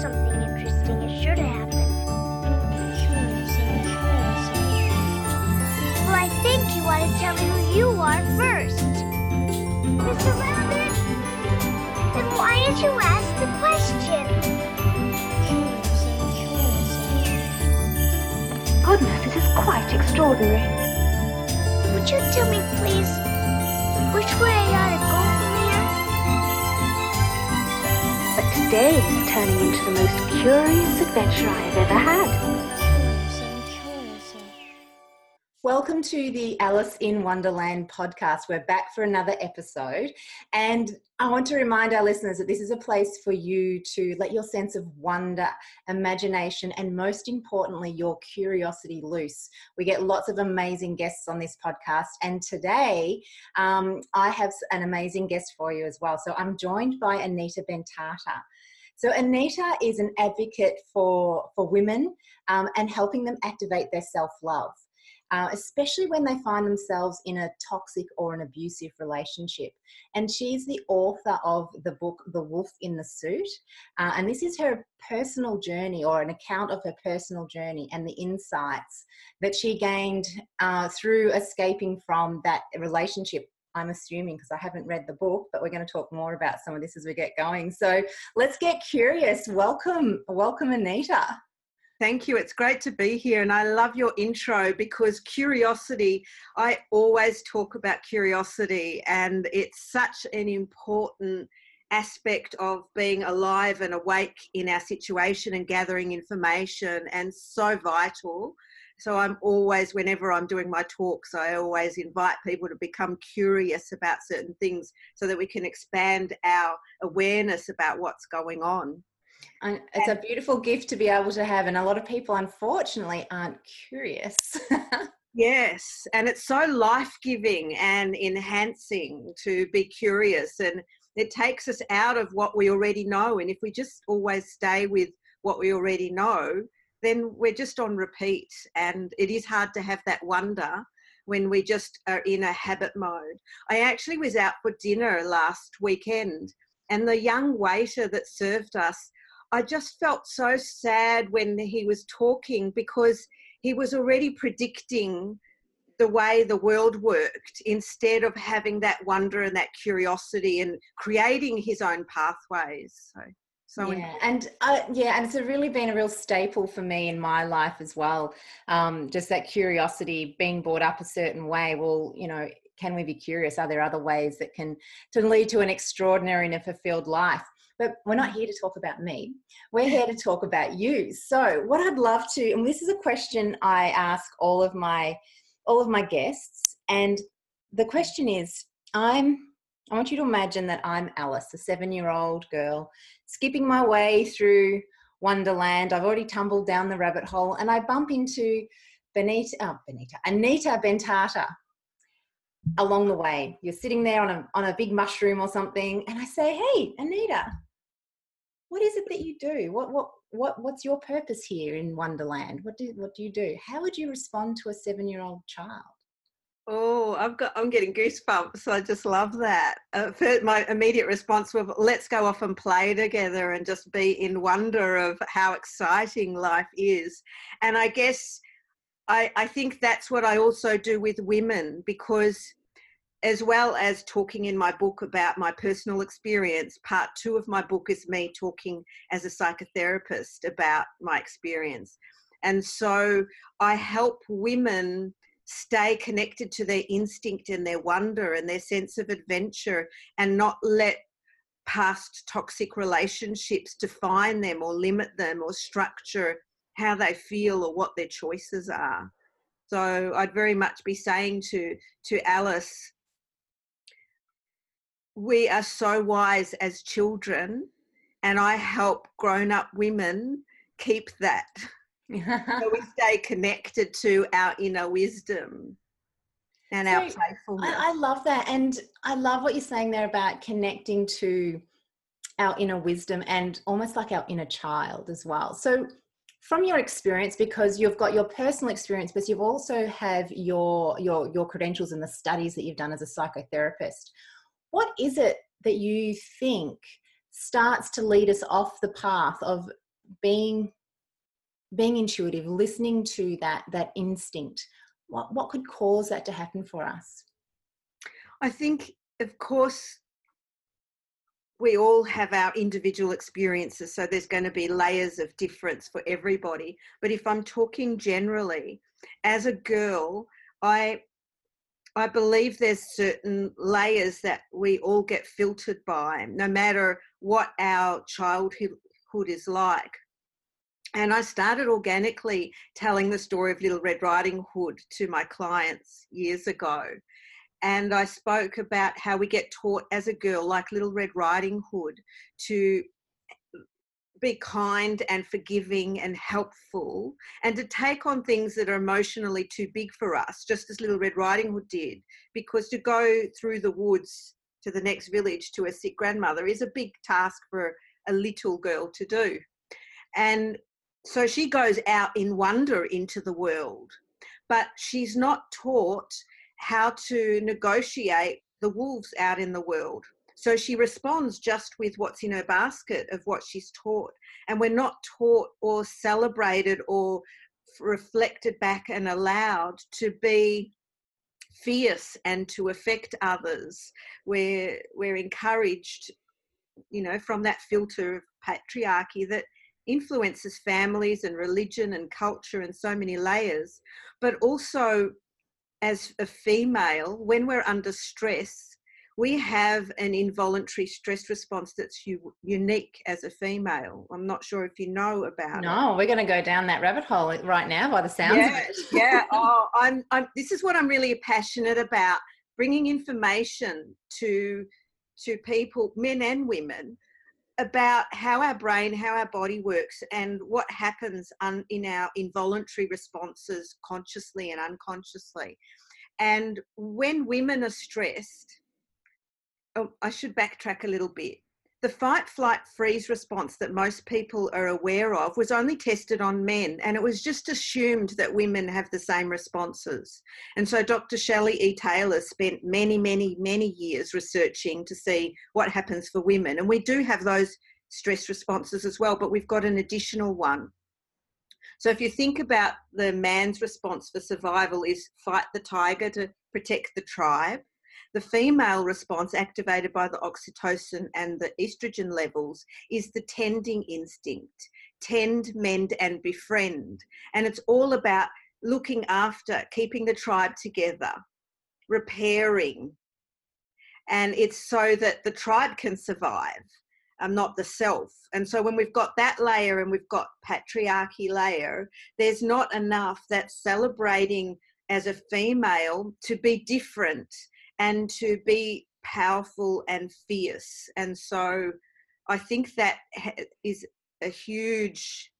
something interesting is sure to happen. Well, I think you ought to tell me who you are first. Mr. Rabbit? Then why did you ask the question? Goodness, this is quite extraordinary. Would you tell me, please, which way I ought to go today is turning into the most curious adventure I have ever had. Welcome to the Alice in Wonderland podcast. We're back for another episode. And I want to remind our listeners that this is a place for you to let your sense of wonder, imagination, and most importantly, your curiosity loose. We get lots of amazing guests on this podcast. And today, um, I have an amazing guest for you as well. So I'm joined by Anita Bentata. So Anita is an advocate for, for women um, and helping them activate their self love uh, especially when they find themselves in a toxic or an abusive relationship. And she's the author of the book The Wolf in the Suit. Uh, and this is her personal journey or an account of her personal journey and the insights that she gained uh, through escaping from that relationship I'm assuming because I haven't read the book, but we're going to talk more about some of this as we get going. So let's get curious. Welcome, welcome, Anita. Thank you. It's great to be here. And I love your intro because curiosity, I always talk about curiosity, and it's such an important aspect of being alive and awake in our situation and gathering information, and so vital. So I'm always, whenever I'm doing my talks, I always invite people to become curious about certain things so that we can expand our awareness about what's going on. And it's a beautiful gift to be able to have, and a lot of people, unfortunately, aren't curious. yes, and it's so life giving and enhancing to be curious, and it takes us out of what we already know. And if we just always stay with what we already know, then we're just on repeat, and it is hard to have that wonder when we just are in a habit mode. I actually was out for dinner last weekend, and the young waiter that served us I just felt so sad when he was talking because he was already predicting the way the world worked instead of having that wonder and that curiosity and creating his own pathways. So, so yeah, and uh, yeah, and it's really been a real staple for me in my life as well. Um, just that curiosity, being brought up a certain way. Well, you know, can we be curious? Are there other ways that can to lead to an extraordinary and a fulfilled life? But we're not here to talk about me. We're here to talk about you. So, what I'd love to, and this is a question I ask all of my all of my guests, and the question is, I'm I want you to imagine that I'm Alice, a seven-year-old girl, skipping my way through Wonderland. I've already tumbled down the rabbit hole, and I bump into Benita, oh, Benita, Anita Bentata along the way. You're sitting there on a on a big mushroom or something, and I say, "Hey, Anita, what is it that you do? What what what what's your purpose here in Wonderland? What do what do you do? How would you respond to a seven year old child? Oh, I've got I'm getting goosebumps. I just love that. Uh, my immediate response was, "Let's go off and play together and just be in wonder of how exciting life is." And I guess I, I think that's what I also do with women because as well as talking in my book about my personal experience, part two of my book is me talking as a psychotherapist about my experience. And so I help women stay connected to their instinct and their wonder and their sense of adventure and not let past toxic relationships define them or limit them or structure how they feel or what their choices are. So I'd very much be saying to to Alice, we are so wise as children, and I help grown up women keep that. so we stay connected to our inner wisdom and so our playfulness. I, I love that. And I love what you're saying there about connecting to our inner wisdom and almost like our inner child as well. So from your experience because you've got your personal experience but you've also have your your your credentials and the studies that you've done as a psychotherapist what is it that you think starts to lead us off the path of being being intuitive, listening to that that instinct, what what could cause that to happen for us? I think, of course, we all have our individual experiences, so there's going to be layers of difference for everybody. But if I'm talking generally, as a girl, I I believe there's certain layers that we all get filtered by, no matter what our childhood is like. And I started organically telling the story of Little Red Riding Hood to my clients years ago and I spoke about how we get taught as a girl, like Little Red Riding Hood, to be kind and forgiving and helpful and to take on things that are emotionally too big for us, just as Little Red Riding Hood did. Because to go through the woods to the next village to a sick grandmother is a big task for a little girl to do. And so she goes out in wonder into the world, but she's not taught how to negotiate the wolves out in the world. So she responds just with what's in her basket of what she's taught. And we're not taught or celebrated or reflected back and allowed to be fierce and to affect others. We're, we're encouraged, you know, from that filter of patriarchy that influences families and religion and culture and so many layers, but also as a female, when we're under stress, we have an involuntary stress response that's u- unique as a female. I'm not sure if you know about no, it. No, we're going to go down that rabbit hole right now by the sounds yeah, of it. yeah. Oh, I'm, I'm, this is what I'm really passionate about bringing information to to people, men and women, about how our brain, how our body works, and what happens un, in our involuntary responses consciously and unconsciously. And when women are stressed, oh, I should backtrack a little bit. The fight, flight, freeze response that most people are aware of was only tested on men, and it was just assumed that women have the same responses. And so Dr. Shelley E. Taylor spent many, many, many years researching to see what happens for women. And we do have those stress responses as well, but we've got an additional one. So if you think about the man's response for survival is fight the tiger to protect the tribe. The female response, activated by the oxytocin and the estrogen levels, is the tending instinct tend, mend, and befriend. And it's all about looking after, keeping the tribe together, repairing. And it's so that the tribe can survive, um, not the self. And so when we've got that layer and we've got patriarchy layer, there's not enough that's celebrating as a female to be different and to be powerful and fierce. And so I think that is a huge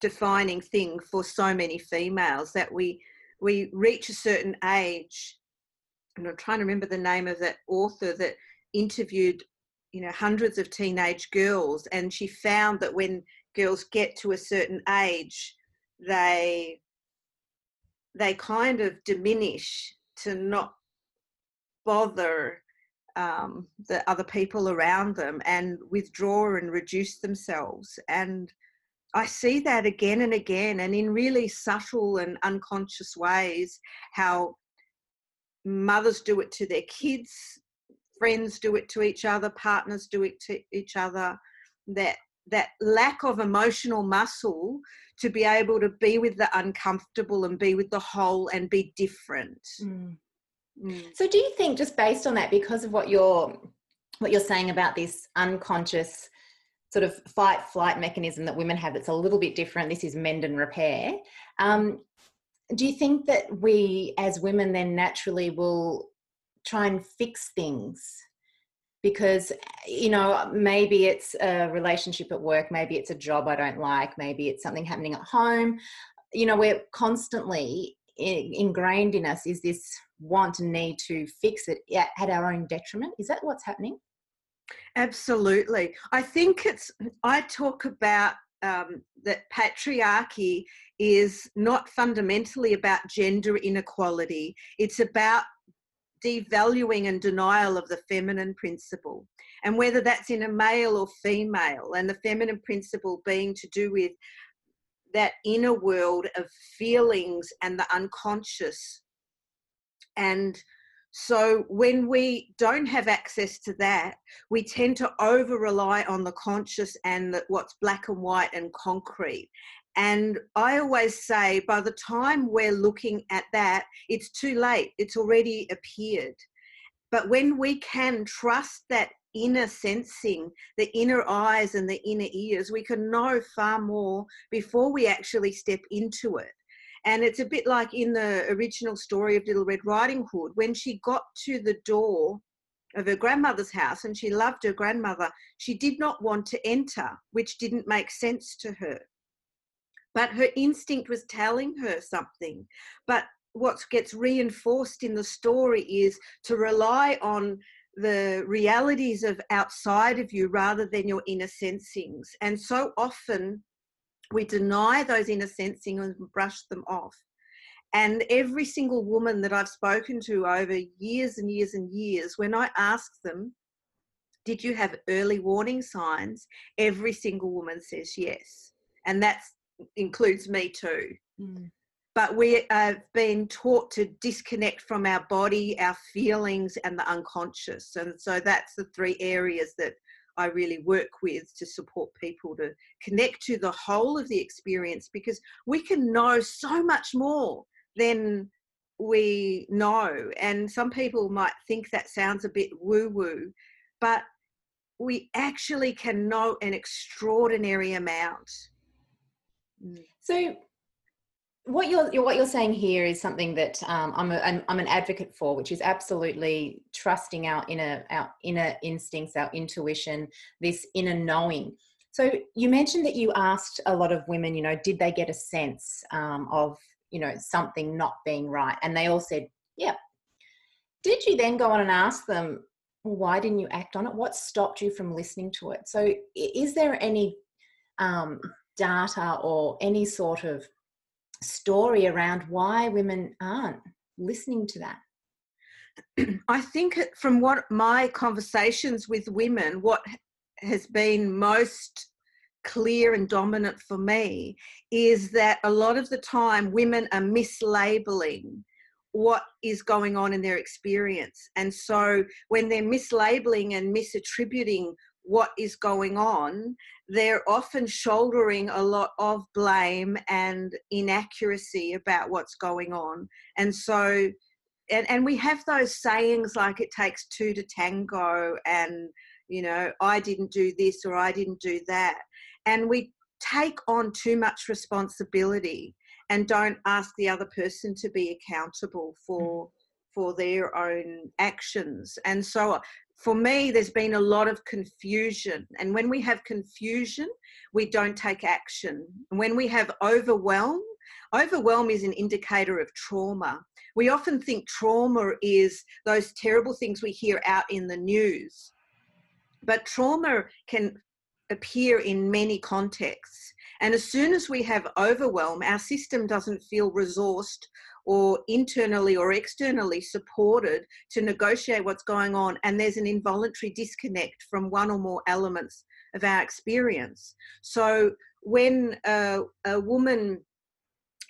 defining thing for so many females that we we reach a certain age and i'm trying to remember the name of that author that interviewed you know hundreds of teenage girls and she found that when girls get to a certain age they they kind of diminish to not bother um, the other people around them and withdraw and reduce themselves. And I see that again and again, and in really subtle and unconscious ways, how mothers do it to their kids, friends do it to each other, partners do it to each other. That that lack of emotional muscle to be able to be with the uncomfortable and be with the whole and be different. Mm. Mm. So do you think just based on that because of what you're what you're saying about this unconscious sort of fight flight mechanism that women have that's a little bit different this is mend and repair um, do you think that we as women then naturally will try and fix things because you know maybe it's a relationship at work maybe it's a job i don't like maybe it's something happening at home you know we're constantly ingrained in us is this want and need to fix it at our own detriment. Is that what's happening? Absolutely. I think it's, I talk about um, that patriarchy is not fundamentally about gender inequality, it's about devaluing and denial of the feminine principle. And whether that's in a male or female, and the feminine principle being to do with that inner world of feelings and the unconscious. And so when we don't have access to that, we tend to over rely on the conscious and the, what's black and white and concrete. And I always say by the time we're looking at that, it's too late, it's already appeared. But when we can trust that inner sensing, the inner eyes and the inner ears, we can know far more before we actually step into it. And it's a bit like in the original story of Little Red Riding Hood, when she got to the door of her grandmother's house and she loved her grandmother, she did not want to enter, which didn't make sense to her. But her instinct was telling her something. But what gets reinforced in the story is to rely on the realities of outside of you rather than your inner sensings. And so often we deny those inner sensing and brush them off. And every single woman that I've spoken to over years and years and years, when I ask them, Did you have early warning signs? Every single woman says yes. And that includes me too. Mm. But we have been taught to disconnect from our body, our feelings, and the unconscious. And so that's the three areas that I really work with to support people to connect to the whole of the experience because we can know so much more than we know. And some people might think that sounds a bit woo woo, but we actually can know an extraordinary amount. Mm. So, what you're what you're saying here is something that um, I'm, a, I'm, I'm an advocate for, which is absolutely trusting our inner our inner instincts, our intuition, this inner knowing. So you mentioned that you asked a lot of women, you know, did they get a sense um, of you know something not being right, and they all said, yeah. Did you then go on and ask them, why didn't you act on it? What stopped you from listening to it? So is there any um, data or any sort of story around why women aren't listening to that? I think from what my conversations with women, what has been most clear and dominant for me is that a lot of the time women are mislabeling what is going on in their experience. And so when they're mislabeling and misattributing what is going on, they're often shouldering a lot of blame and inaccuracy about what's going on. And so, and, and we have those sayings like it takes two to tango, and, you know, I didn't do this or I didn't do that. And we take on too much responsibility and don't ask the other person to be accountable for. Mm for their own actions. And so for me, there's been a lot of confusion. And when we have confusion, we don't take action. When we have overwhelm, overwhelm is an indicator of trauma. We often think trauma is those terrible things we hear out in the news. But trauma can appear in many contexts. And as soon as we have overwhelm, our system doesn't feel resourced or internally or externally supported to negotiate what's going on, and there's an involuntary disconnect from one or more elements of our experience. So when a, a woman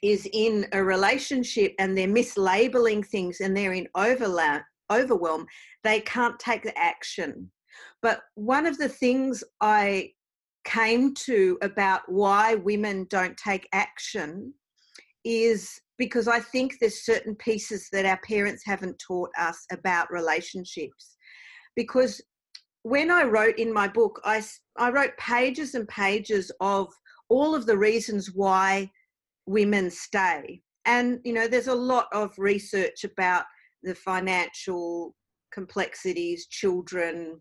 is in a relationship and they're mislabeling things and they're in overlap, overwhelm, they can't take the action. But one of the things I came to about why women don't take action is because I think there's certain pieces that our parents haven't taught us about relationships. Because when I wrote in my book, I, I wrote pages and pages of all of the reasons why women stay. And, you know, there's a lot of research about the financial complexities, children,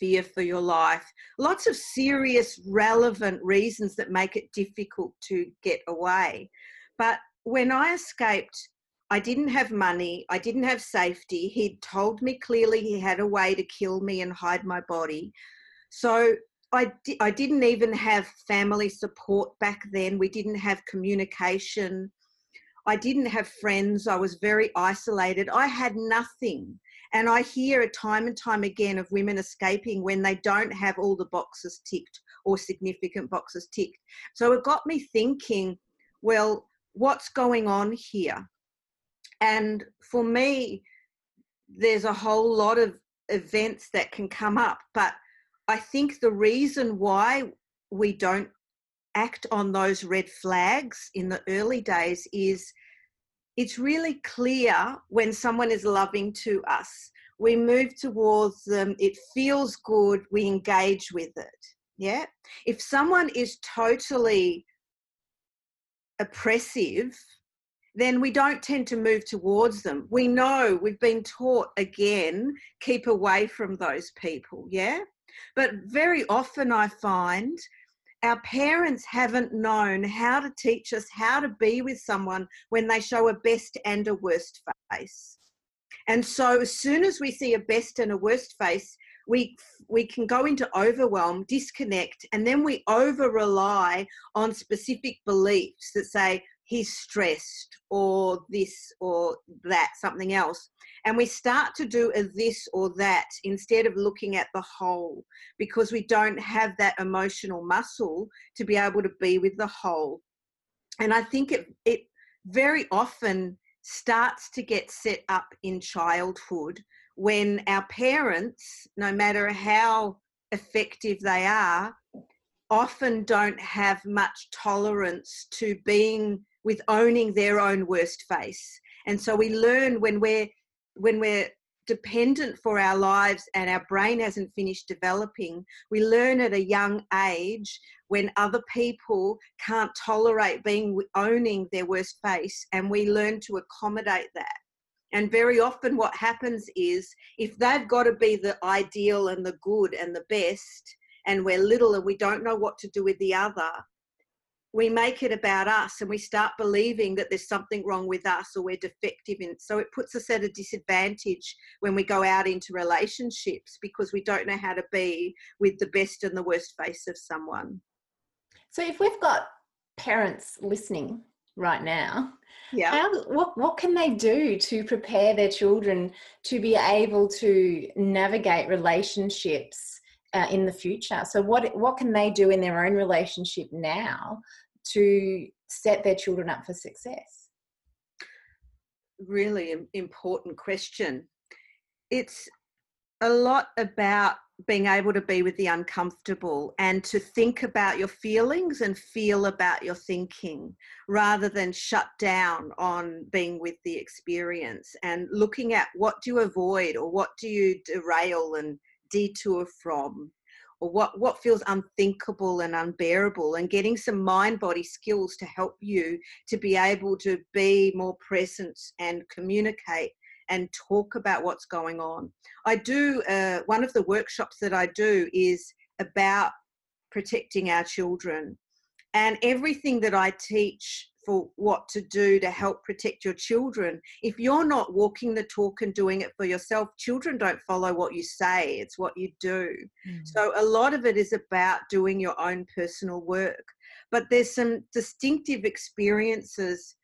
fear for your life, lots of serious, relevant reasons that make it difficult to get away. But when I escaped, I didn't have money, I didn't have safety. He'd told me clearly he had a way to kill me and hide my body. So I, di- I didn't even have family support back then. We didn't have communication. I didn't have friends. I was very isolated. I had nothing. And I hear time and time again of women escaping when they don't have all the boxes ticked or significant boxes ticked. So it got me thinking, well, what's going on here? And for me, there's a whole lot of events that can come up, but I think the reason why we don't act on those red flags in the early days is it's really clear when someone is loving to us. We move towards them, it feels good, we engage with it. Yeah. If someone is totally oppressive, then we don't tend to move towards them. We know we've been taught again, keep away from those people. Yeah. But very often I find our parents haven't known how to teach us how to be with someone when they show a best and a worst face. And so as soon as we see a best and a worst face, we we can go into overwhelm, disconnect, and then we over rely on specific beliefs that say he's stressed or this or that, something else. And we start to do a this or that instead of looking at the whole because we don't have that emotional muscle to be able to be with the whole. And I think it, it very often starts to get set up in childhood when our parents, no matter how effective they are, often don't have much tolerance to being with owning their own worst face. And so we learn when we're when we're dependent for our lives and our brain hasn't finished developing, we learn at a young age when other people can't tolerate being owning their worst face, and we learn to accommodate that. And very often, what happens is if they've got to be the ideal and the good and the best, and we're little and we don't know what to do with the other, we make it about us and we start believing that there's something wrong with us or we're defective in so it puts us at a disadvantage when we go out into relationships because we don't know how to be with the best and the worst face of someone. So if we've got parents listening right now yeah. how, what what can they do to prepare their children to be able to navigate relationships uh, in the future? So what what can they do in their own relationship now to set their children up for success? Really important question. It's a lot about being able to be with the uncomfortable and to think about your feelings and feel about your thinking rather than shut down on being with the experience and looking at what do you avoid or what do you derail and detour from or what what feels unthinkable and unbearable and getting some mind body skills to help you to be able to be more present and communicate and talk about what's going on. I do uh, one of the workshops that i do is about protecting our children. And everything that i teach for what to do to help protect your children. If you're not walking the talk and doing it for yourself, children don't follow what you say, it's what you do. Mm. So a lot of it is about doing your own personal work. But there's some distinctive experiences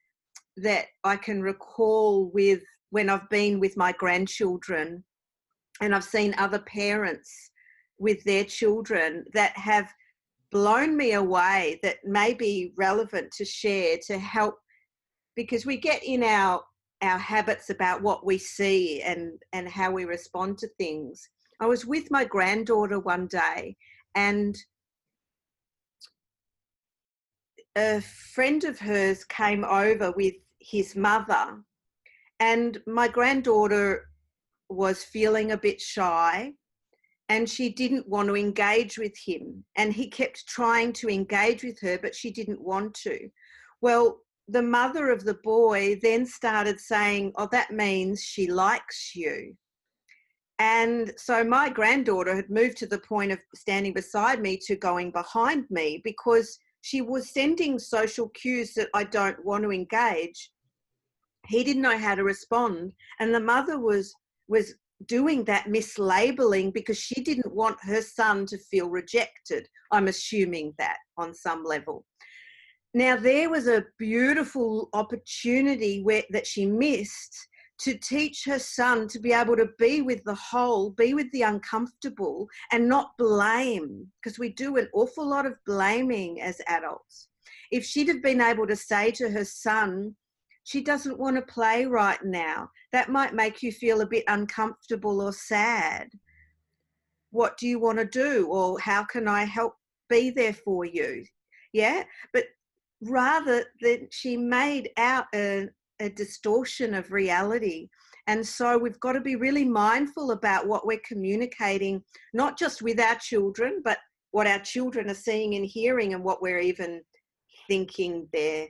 that I can recall with when I've been with my grandchildren and I've seen other parents with their children that have blown me away that may be relevant to share to help because we get in our our habits about what we see and and how we respond to things. I was with my granddaughter one day and a friend of hers came over with his mother and my granddaughter was feeling a bit shy and she didn't want to engage with him. And he kept trying to engage with her, but she didn't want to. Well, the mother of the boy then started saying, Oh, that means she likes you. And so my granddaughter had moved to the point of standing beside me to going behind me because she was sending social cues that I don't want to engage. He didn't know how to respond. And the mother was was doing that mislabeling because she didn't want her son to feel rejected. I'm assuming that on some level. now there was a beautiful opportunity where that she missed to teach her son to be able to be with the whole, be with the uncomfortable, and not blame, because we do an awful lot of blaming as adults. If she'd have been able to say to her son, she doesn't want to play right now, that might make you feel a bit uncomfortable or sad. What do you want to do? Or how can I help be there for you? Yeah, but rather than she made out a, a distortion of reality. And so we've got to be really mindful about what we're communicating, not just with our children, but what our children are seeing and hearing and what we're even thinking they're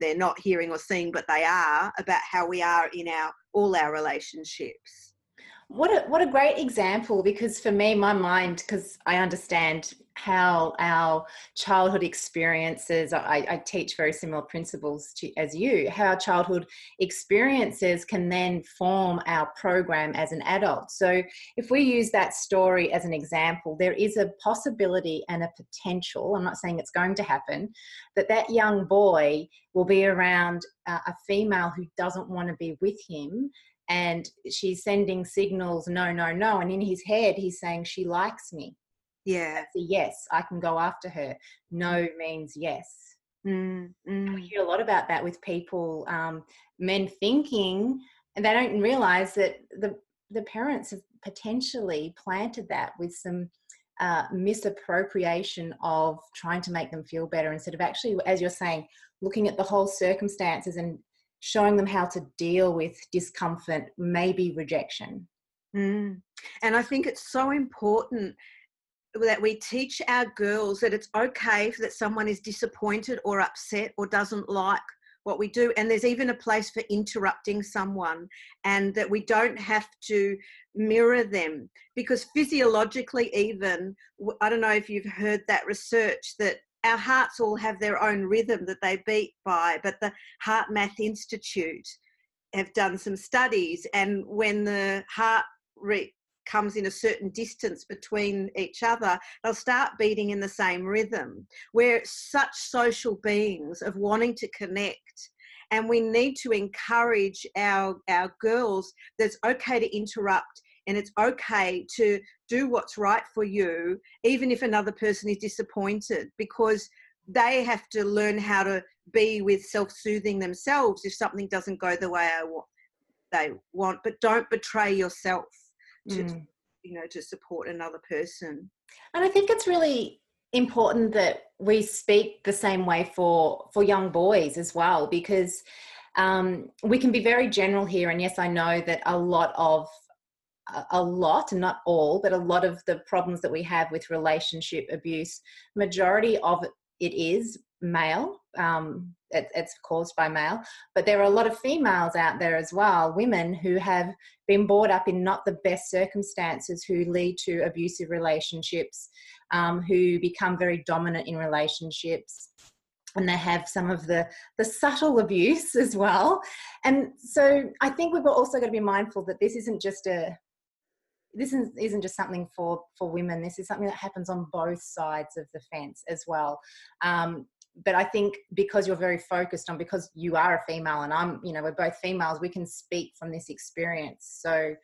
they're not hearing or seeing but they are about how we are in our all our relationships. What a what a great example because for me my mind because i understand how our childhood experiences I, I, teach very similar principles to as you how childhood experiences can then form our program as an adult. So if we use that story as an example there is a possibility and a potential i'm not saying it's going to happen that that young boy will be around uh, a female who doesn't want to be with him and she's sending signals no no no and in his head he's saying she likes me yeah That's a yes i can go after her no means yes mm, mm. we hear a lot about that with people um, men thinking and they don't realize that the the parents have potentially planted that with some uh, misappropriation of trying to make them feel better instead of actually as you're saying looking at the whole circumstances and showing them how to deal with discomfort, maybe rejection. Mm. And I think it's so important that we teach our girls that it's okay that someone is disappointed or upset or doesn't like what we do. And there's even a place for interrupting someone, and that we don't have to mirror them because physiologically, even, I don't know if you've heard that research that our hearts all have their own rhythm that they beat by, but the HeartMath Institute have done some studies, and when the heart rate comes in a certain distance between each other, they'll start beating in the same rhythm. We're such social beings of wanting to connect. And we need to encourage our, our girls that it's okay to interrupt and it's okay to do what's right for you, even if another person is disappointed, because they have to learn how to be with self soothing themselves if something doesn't go the way I want, they want. But don't betray yourself to, mm. you know, to support another person. And I think it's really important that we speak the same way for for young boys as well because um, we can be very general here and yes i know that a lot of a lot and not all but a lot of the problems that we have with relationship abuse majority of it is male um, it, it's caused by male but there are a lot of females out there as well women who have been brought up in not the best circumstances who lead to abusive relationships um, who become very dominant in relationships and they have some of the the subtle abuse as well. And so i think we've also got to be mindful that this isn't just a this isn't just something for for women this is something that happens on both sides of the fence as well. Um, but i think because you're very focused on because you are a female and i'm you know we're both females we can speak from this experience so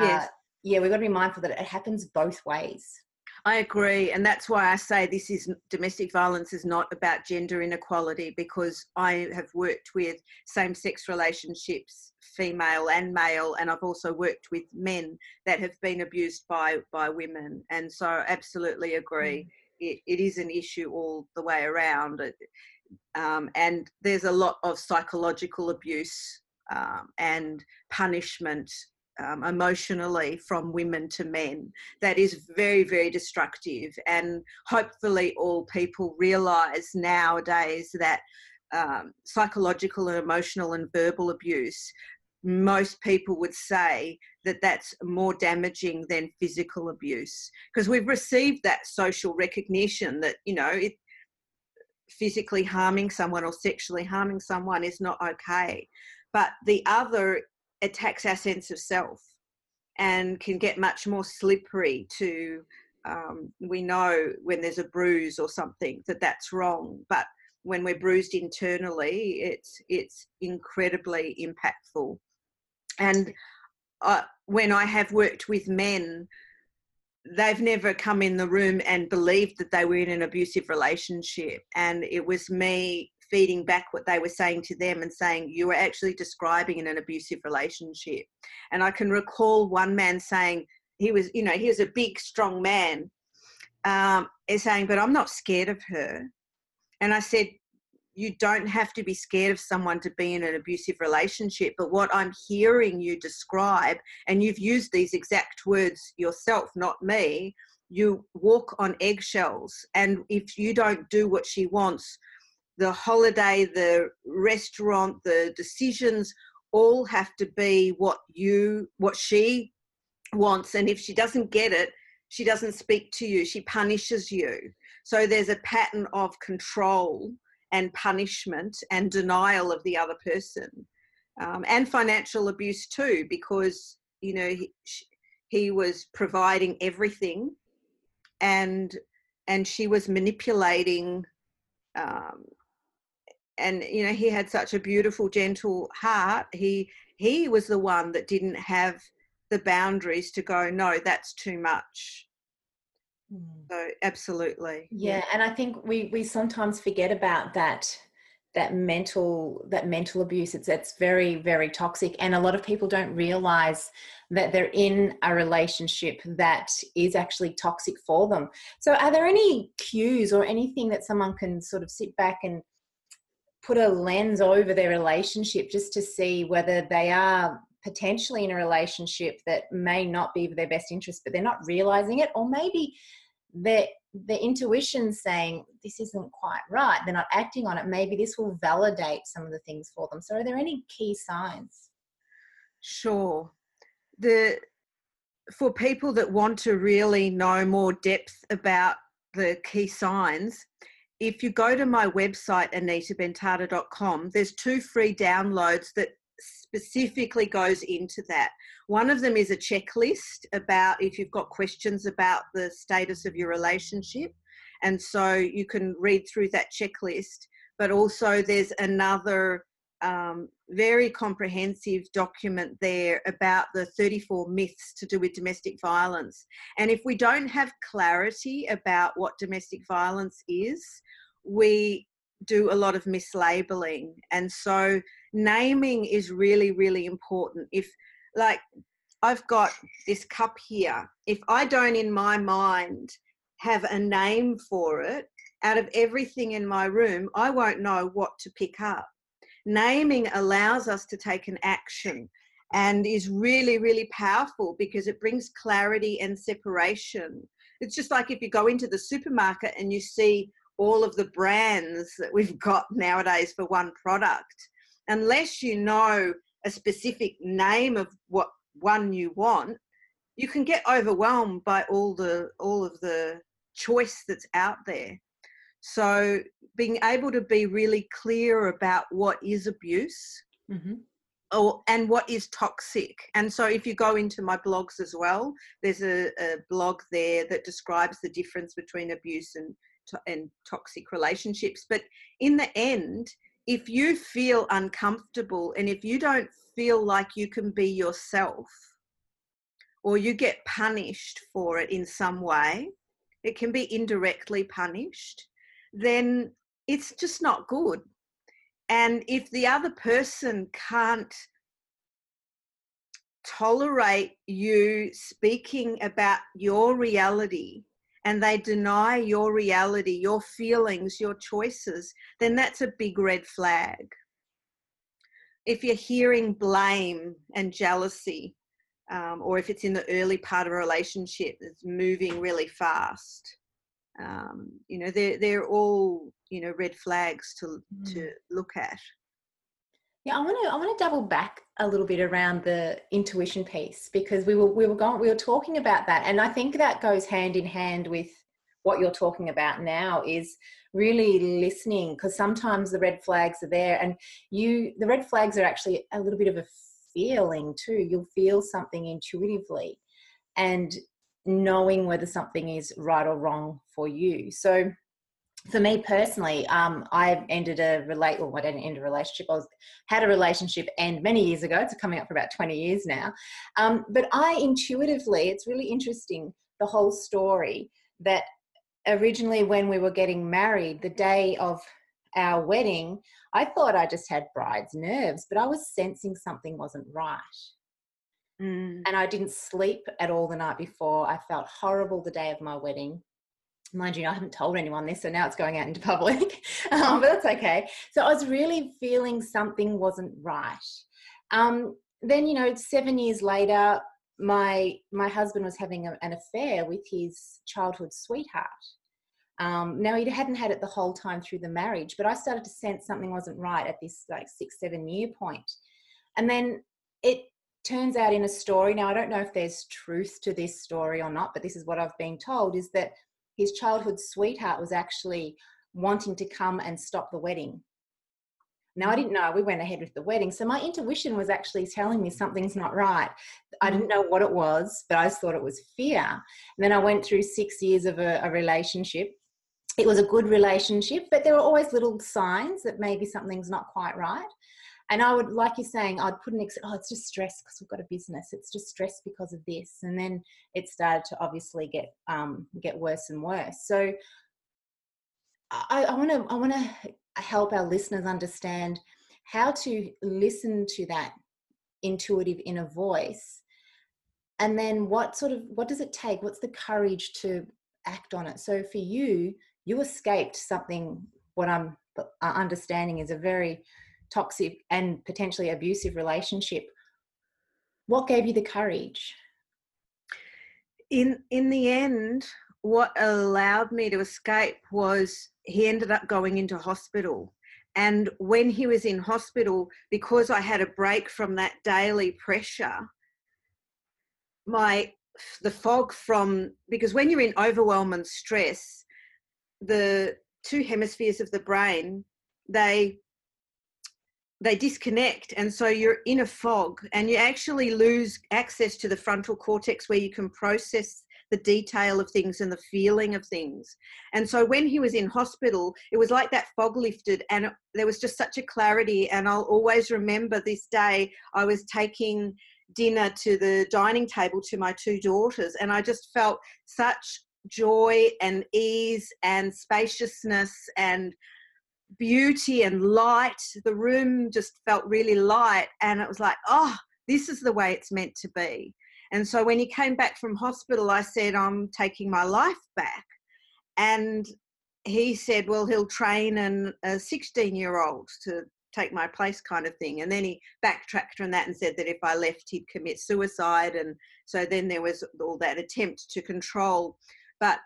uh, yes. yeah we've got to be mindful that it happens both ways I agree, and that's why I say this is domestic violence is not about gender inequality because I have worked with same-sex relationships, female and male, and I've also worked with men that have been abused by by women, and so I absolutely agree. Mm. It, it is an issue all the way around, um, and there's a lot of psychological abuse um, and punishment um, emotionally from women to men that is very very destructive. And hopefully all people realize nowadays that um, psychological and emotional and verbal abuse most people would say that that's more damaging than physical abuse. Because we've received that social recognition that you know it, physically harming someone or sexually harming someone is not okay. But the other attacks our sense of self and can get much more slippery to um, we know when there's a bruise or something that that's wrong. But when we're bruised internally, it's it's incredibly impactful. And uh, when I have worked with men, they've never come in the room and believed that they were in an abusive relationship, and it was me feeding back what they were saying to them and saying you were actually describing in an abusive relationship. And i can recall one man saying he was you know he was a big strong man um, saying but i'm not scared of her. And I said, you don't have to be scared of someone to be in an abusive relationship. But what I'm hearing you describe, and you've used these exact words yourself, not me, you walk on eggshells. And if you don't do what she wants, the holiday, the restaurant, the decisions all have to be what you, what she wants. And if she doesn't get it, she doesn't speak to you, she punishes you. So there's a pattern of control and punishment and denial of the other person, um, and financial abuse too, because you know he, he was providing everything, and and she was manipulating. Um, and you know he had such a beautiful gentle heart he he was the one that didn't have the boundaries to go no that's too much. Mm. So absolutely. Yeah, and I think we we sometimes forget about that that mental that mental abuse. It's it's very very toxic and a lot of people don't realize that they're in a relationship that is actually toxic for them. So are there any cues or anything that someone can sort of sit back and put a lens over their relationship just to see whether they are potentially in a relationship that may not be for their best interest, but they're not realizing it, or maybe their the intuition saying this isn't quite right. They're not acting on it. Maybe this will validate some of the things for them. So, are there any key signs? Sure. The for people that want to really know more depth about the key signs, if you go to my website anitabentata.com, there's two free downloads that specifically goes into that. One of them is a checklist about if you've got questions about the status of your relationship. And so you can read through that checklist. But also, there's another um, very comprehensive document there about the 34 myths to do with domestic violence. And if we don't have clarity about what domestic violence is, we do a lot of mislabeling. And so naming is really, really important. If, like, I've got this cup here, if I don't in my mind have a name for it, out of everything in my room, I won't know what to pick up. Naming allows us to take an action and is really, really powerful because it brings clarity and separation. It's just like if you go into the supermarket and you see all of the brands that we've got nowadays for one product. Unless you know a specific name of what one you want, you can get overwhelmed by all the all of the choice that's out there. So being able to be really clear about what is abuse mm-hmm. or and what is toxic. And so if you go into my blogs as well, there's a, a blog there that describes the difference between abuse and and toxic relationships. But in the end, if you feel uncomfortable and if you don't feel like you can be yourself, or you get punished for it in some way, it can be indirectly punished, then it's just not good. And if the other person can't tolerate you speaking about your reality and they deny your reality, your feelings, your choices, then that's a big red flag. If you're hearing blame and jealousy, um, or if it's in the early part of a relationship that's moving really fast, um, you know, they're, they're all, you know, red flags to, mm. to look at. Yeah, I want to I want to double back a little bit around the intuition piece because we were we were going we were talking about that. And I think that goes hand in hand with what you're talking about now is really listening because sometimes the red flags are there and you the red flags are actually a little bit of a feeling too. You'll feel something intuitively and knowing whether something is right or wrong for you. So for me personally, um, I ended a relate. Well, I didn't end a relationship. I was had a relationship end many years ago. It's coming up for about twenty years now. Um, but I intuitively, it's really interesting the whole story that originally when we were getting married, the day of our wedding, I thought I just had bride's nerves, but I was sensing something wasn't right. Mm. And I didn't sleep at all the night before. I felt horrible the day of my wedding mind you, I haven't told anyone this, so now it's going out into public, um, but that's okay. So I was really feeling something wasn't right. Um, then, you know, seven years later, my my husband was having a, an affair with his childhood sweetheart. Um, now he hadn't had it the whole time through the marriage, but I started to sense something wasn't right at this like six seven year point, and then it turns out in a story. Now I don't know if there's truth to this story or not, but this is what I've been told: is that his childhood sweetheart was actually wanting to come and stop the wedding. Now, I mm. didn't know. We went ahead with the wedding. So my intuition was actually telling me something's not right. I mm. didn't know what it was, but I just thought it was fear. And then I went through six years of a, a relationship. It was a good relationship, but there were always little signs that maybe something's not quite right. And I would, like you're saying, I'd put an, ex- oh, it's just stress because we've got a business. It's just stress because of this. And then it started to obviously get, um, get worse and worse. So I want to, I want to help our listeners understand how to listen to that intuitive inner voice. And then what sort of, what does it take? What's the courage to act on it? So for you, you escaped something, what I'm uh, understanding is a very toxic and potentially abusive relationship what gave you the courage? In in the end what allowed me to escape was he ended up going into hospital. And when he was in hospital because i had a break from that daily pressure my the fog from because when you're in overwhelm and stress the two hemispheres of the brain they they disconnect and so you're in a fog and you actually lose access to the frontal cortex where you can process the detail of things and the feeling of things. And so when he was in hospital it was like that fog lifted and it, there was just such a clarity and i'll always remember this day i was taking dinner to the dining table to my two daughters and i just felt such joy and ease and spaciousness and beauty and light. The room just felt really light, and it was like, oh, this is the way it's meant to be. And so when he came back from hospital, I said, I'm taking my life back. And he said, well, he'll train an, a 16 year old to take my place, kind of thing. And then he backtracked on that and said that if I left, he'd commit suicide. And so then there was all that attempt to control. But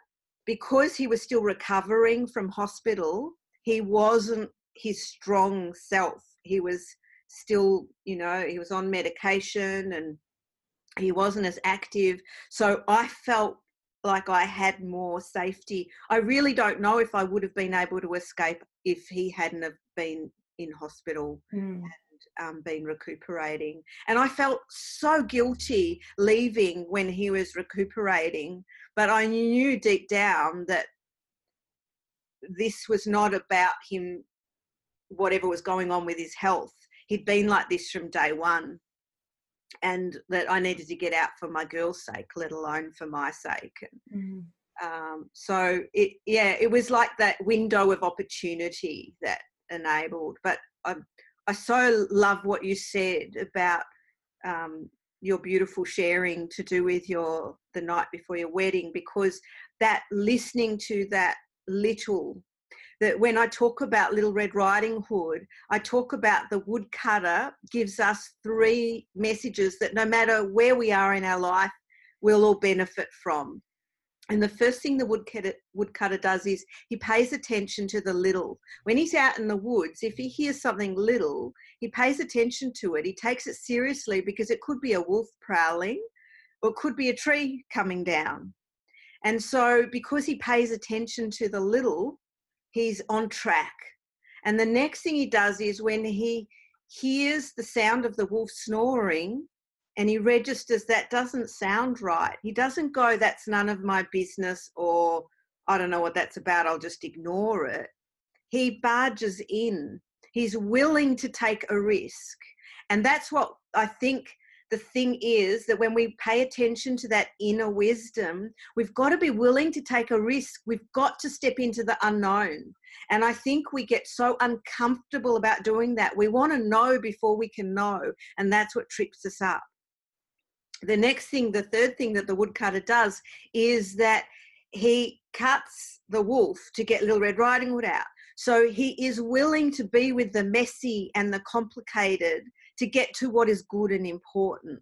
because he was still recovering from hospital, he wasn't his strong self. He was still, you know, he was on medication and he wasn't as active. So I felt like I had more safety. I really don't know if I would have been able to escape if he hadn't have been in hospital mm. and um, been recuperating. And I felt so guilty leaving when he was recuperating, but I knew deep down that this was not about him, whatever was going on with his health. He'd been like this from day one. And that I needed to get out for my girl's sake, let alone for my sake. Mm-hmm. Um, so it, yeah, it was like that window of opportunity that enabled. But I, I so love what you said about um, your beautiful sharing to do with your the night before your wedding because that listening to that little that when I talk about Little Red Riding Hood, I talk about the woodcutter gives us three messages that no matter where we are in our life, we'll all benefit from. And the first thing the woodcutter, woodcutter does is he pays attention to the little. When he's out in the woods, if he hears something little, he pays attention to it. He takes it seriously because it could be a wolf prowling or it could be a tree coming down. And so, because he pays attention to the little, he's on track. And the next thing he does is when he hears the sound of the wolf snoring and he registers that doesn't sound right, he doesn't go, That's none of my business, or I don't know what that's about, I'll just ignore it. He barges in. He's willing to take a risk. And that's what I think the thing is that when we pay attention to that inner wisdom, we've got to be willing to take a risk. We've got to step into the unknown. And I think we get so uncomfortable about doing that. We want to know before we can know. And that's what trips us up. The next thing, the third thing that the woodcutter does is that he cuts the wolf to get Little Red Riding Hood out. So he is willing to be with the messy and the complicated to get to what is good and important.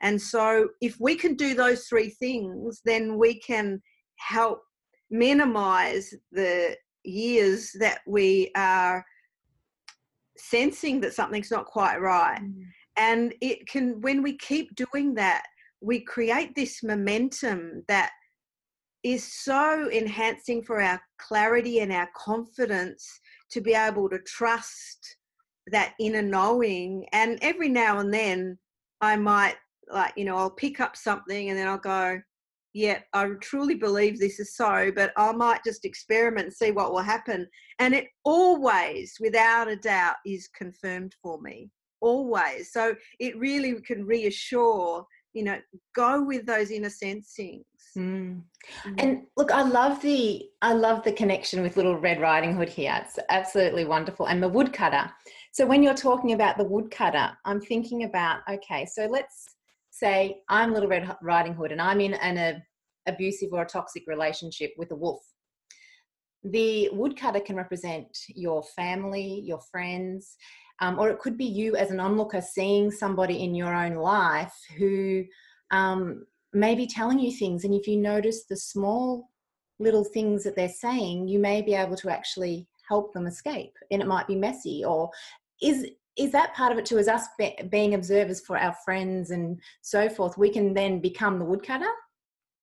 And so, if we can do those three things, then we can help minimize the years that we are sensing that something's not quite right. Mm. And it can, when we keep doing that, we create this momentum that is so enhancing for our clarity and our confidence to be able to trust that inner knowing and every now and then i might like you know i'll pick up something and then i'll go yeah i truly believe this is so but i might just experiment and see what will happen and it always without a doubt is confirmed for me always so it really can reassure you know go with those inner sensings mm. Mm. and look i love the i love the connection with little red riding hood here it's absolutely wonderful and the woodcutter so when you're talking about the woodcutter i'm thinking about okay so let's say i'm little red riding hood and i'm in an a, abusive or a toxic relationship with a wolf the woodcutter can represent your family your friends um, or it could be you as an onlooker seeing somebody in your own life who um, may be telling you things. And if you notice the small little things that they're saying, you may be able to actually help them escape. And it might be messy. Or is is that part of it too? As us be, being observers for our friends and so forth, we can then become the woodcutter.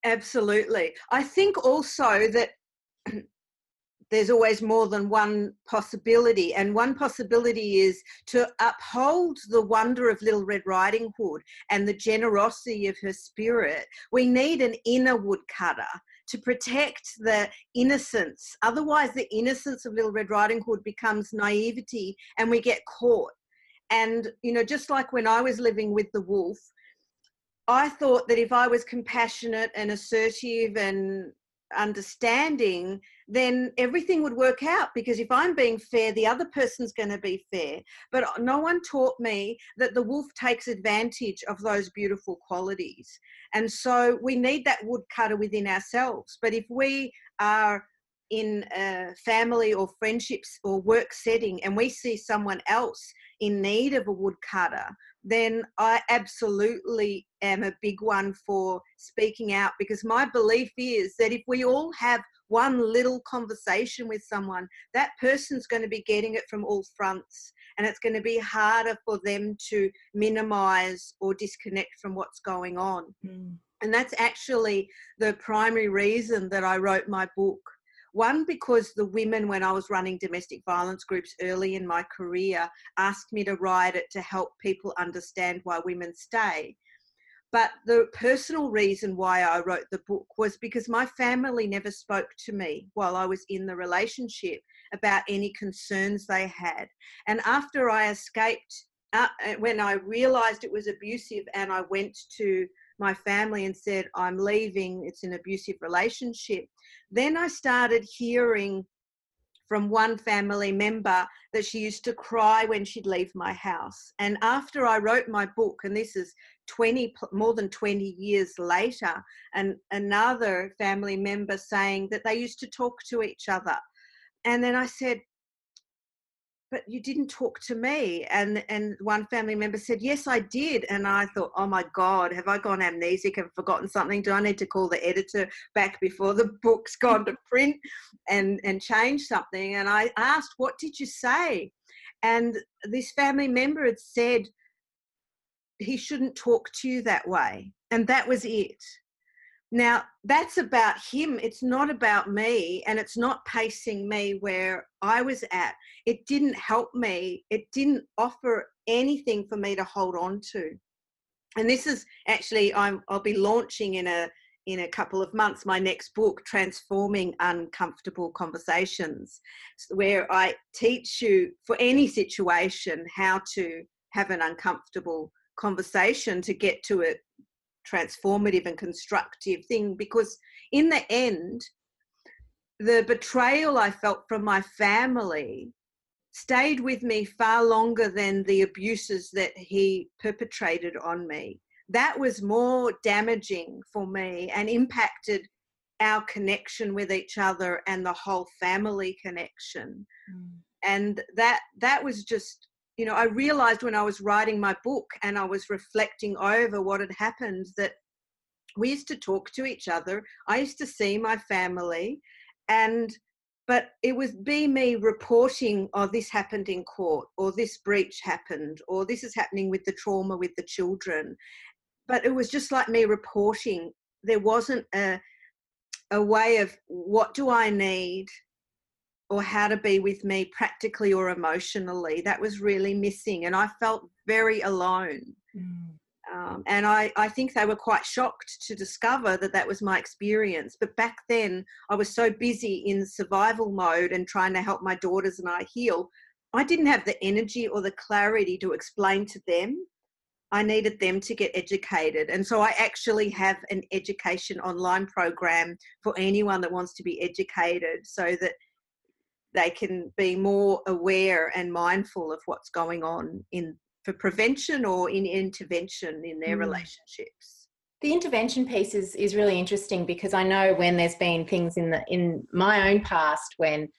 Absolutely. I think also that there's always more than one possibility. And one possibility is to uphold the wonder of Little Red Riding Hood and the generosity of her spirit. We need an inner woodcutter to protect the innocence. Otherwise, the innocence of Little Red Riding Hood becomes naivety and we get caught. And, you know, just like when I was living with the wolf, I thought that if I was compassionate and assertive and understanding, then everything would work out because if I'm being fair, the other person's going to be fair. But no one taught me that the wolf takes advantage of those beautiful qualities. And so we need that woodcutter within ourselves. But if we are in a family or friendships or work setting and we see someone else in need of a woodcutter, then I absolutely am a big one for speaking out because my belief is that if we all have one little conversation with someone, that person's going to be getting it from all fronts and it's going to be harder for them to minimize or disconnect from what's going on. Mm. And that's actually the primary reason that I wrote my book one, because the women, when I was running domestic violence groups early in my career, asked me to write it to help people understand why women stay. But the personal reason why I wrote the book was because my family never spoke to me while I was in the relationship about any concerns they had. And after I escaped, uh, when I realized it was abusive and I went to my family and said, I'm leaving, it's an abusive relationship. Then I started hearing from one family member that she used to cry when she'd leave my house. And after I wrote my book, and this is 20 more than 20 years later, and another family member saying that they used to talk to each other. And then I said, but you didn't talk to me. And and one family member said yes i did. And i thought oh my god have i gone amnesic? And forgotten something? Do i need to call the editor back before the book's gone to print and and change something? And i asked what did you say? And this family member had said he shouldn't talk to you that way and that was it now, that's about him. It's not about me, and it's not pacing me where I was at. It didn't help me. It didn't offer anything for me to hold on to. And this is actually, I'm, I'll be launching in a in a couple of months my next book, Transforming Uncomfortable Conversations, where I teach you for any situation how to have an uncomfortable conversation to get to a transformative and constructive thing. Because in the end, the betrayal I felt from my family stayed with me far longer than the abuses that he perpetrated on me. That was more damaging for me and impacted our connection with each other and the whole family connection. Mm. And that that was just you know, I realized when I was writing my book and I was reflecting over what had happened that we used to talk to each other. I used to see my family and but it was be me reporting oh this happened in court or this breach happened or this is happening with the trauma with the children. But it was just like me reporting. There wasn't a a way of what do i need or how to be with me practically or emotionally that was really missing and i felt very alone mm. Um, and I, I think they were quite shocked to discover that that was my experience. But back then, I was so busy in survival mode and trying to help my daughters and I heal. I didn't have the energy or the clarity to explain to them. I needed them to get educated. And so I actually have an education online program for anyone that wants to be educated so that they can be more aware and mindful of what's going on in for prevention or in intervention in their mm. relationships. The intervention piece is, is really interesting because I know when there's been things in the in my own past when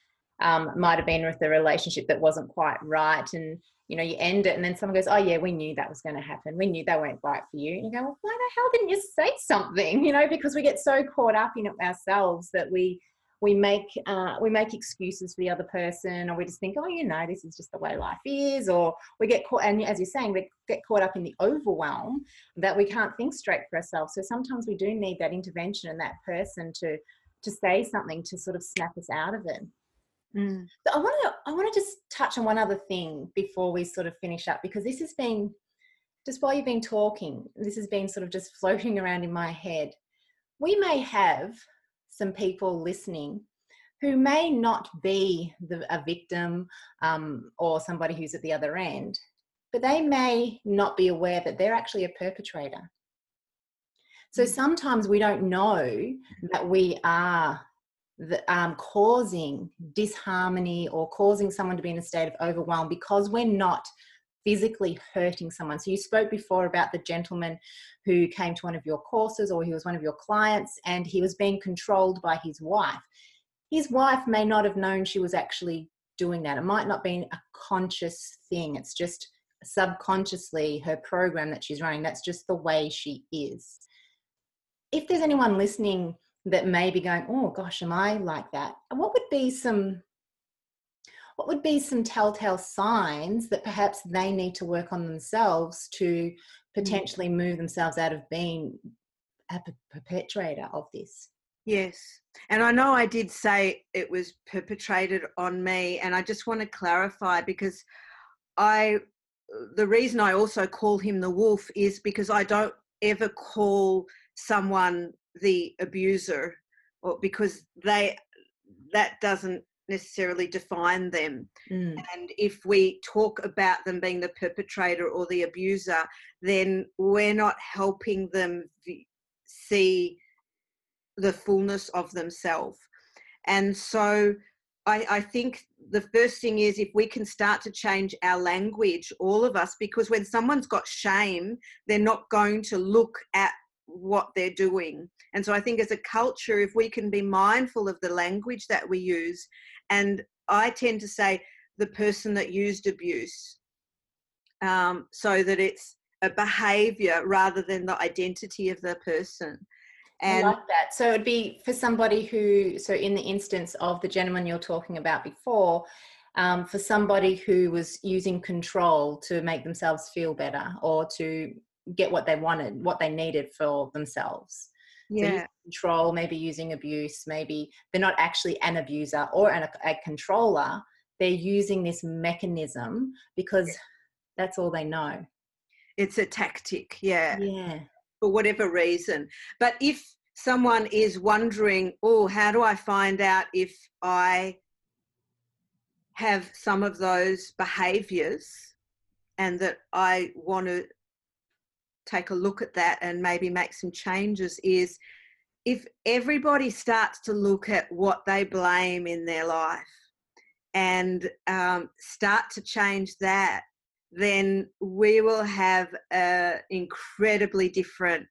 um, might have been with a relationship that wasn't quite right and you know you end it and then someone goes oh yeah we knew that was going to happen. We knew they weren't right for you. And you go well why the hell didn't you say something? You know because we get so caught up in it ourselves that we we make uh, we make excuses for the other person or we just think oh you know this is just the way life is or we get caught and as you're saying we get caught up in the overwhelm that we can't think straight for ourselves. So sometimes we do need that intervention and that person to to say something to sort of snap us out of it. Mm. i want to i want to just touch on one other thing before we sort of finish up because this has been just while you've been talking this has been sort of just floating around in my head. We may have some people listening who may not be the, a victim um, or somebody who's at the other end, but they may not be aware that they're actually a perpetrator. So mm. sometimes we don't know that we are the, um, causing disharmony or causing someone to be in a state of overwhelm because we're not physically hurting someone. So you spoke before about the gentleman who came to one of your courses or he was one of your clients and he was being controlled by his wife. His wife may not have known she was actually doing that. It might not be a conscious thing. It's just subconsciously her program that she's running. That's just the way she is. If there's anyone listening that may be going, oh gosh, am I like that? What would be some what would be some telltale signs that perhaps they need to work on themselves to mm. potentially move themselves out of being a perpetrator of this? Yes. And I know I did say it was perpetrated on me, and I just want to clarify because I, the reason I also call him the wolf is because I don't ever call someone the abuser or because they that doesn't necessarily define them. Mm. And if we talk about them being the perpetrator or the abuser, then we're not helping them see the fullness of themselves. And so I, I, think the first thing is if we can start to change our language, all of us, because when someone's got shame, they're not going to look at what they're doing. And so I think as a culture, if we can be mindful of the language that we use and I tend to say the person that used abuse um, so that it's a behavior rather than the identity of the person. And I like that. So it'd be for somebody who, so in the instance of the gentleman you're talking about before, um, for somebody who was using control to make themselves feel better or to get what they wanted, what they needed for themselves yeah. So control, maybe using abuse, maybe they're not actually an abuser or an, a controller. They're using this mechanism because yeah. that's all they know. It's a tactic, yeah. Yeah. For whatever reason. But if someone is wondering, oh, how do I find out if I have some of those behaviors and that I want to take a look at that and maybe make some changes is if everybody starts to look at what they blame in their life and um, start to change that, then we will have an incredibly different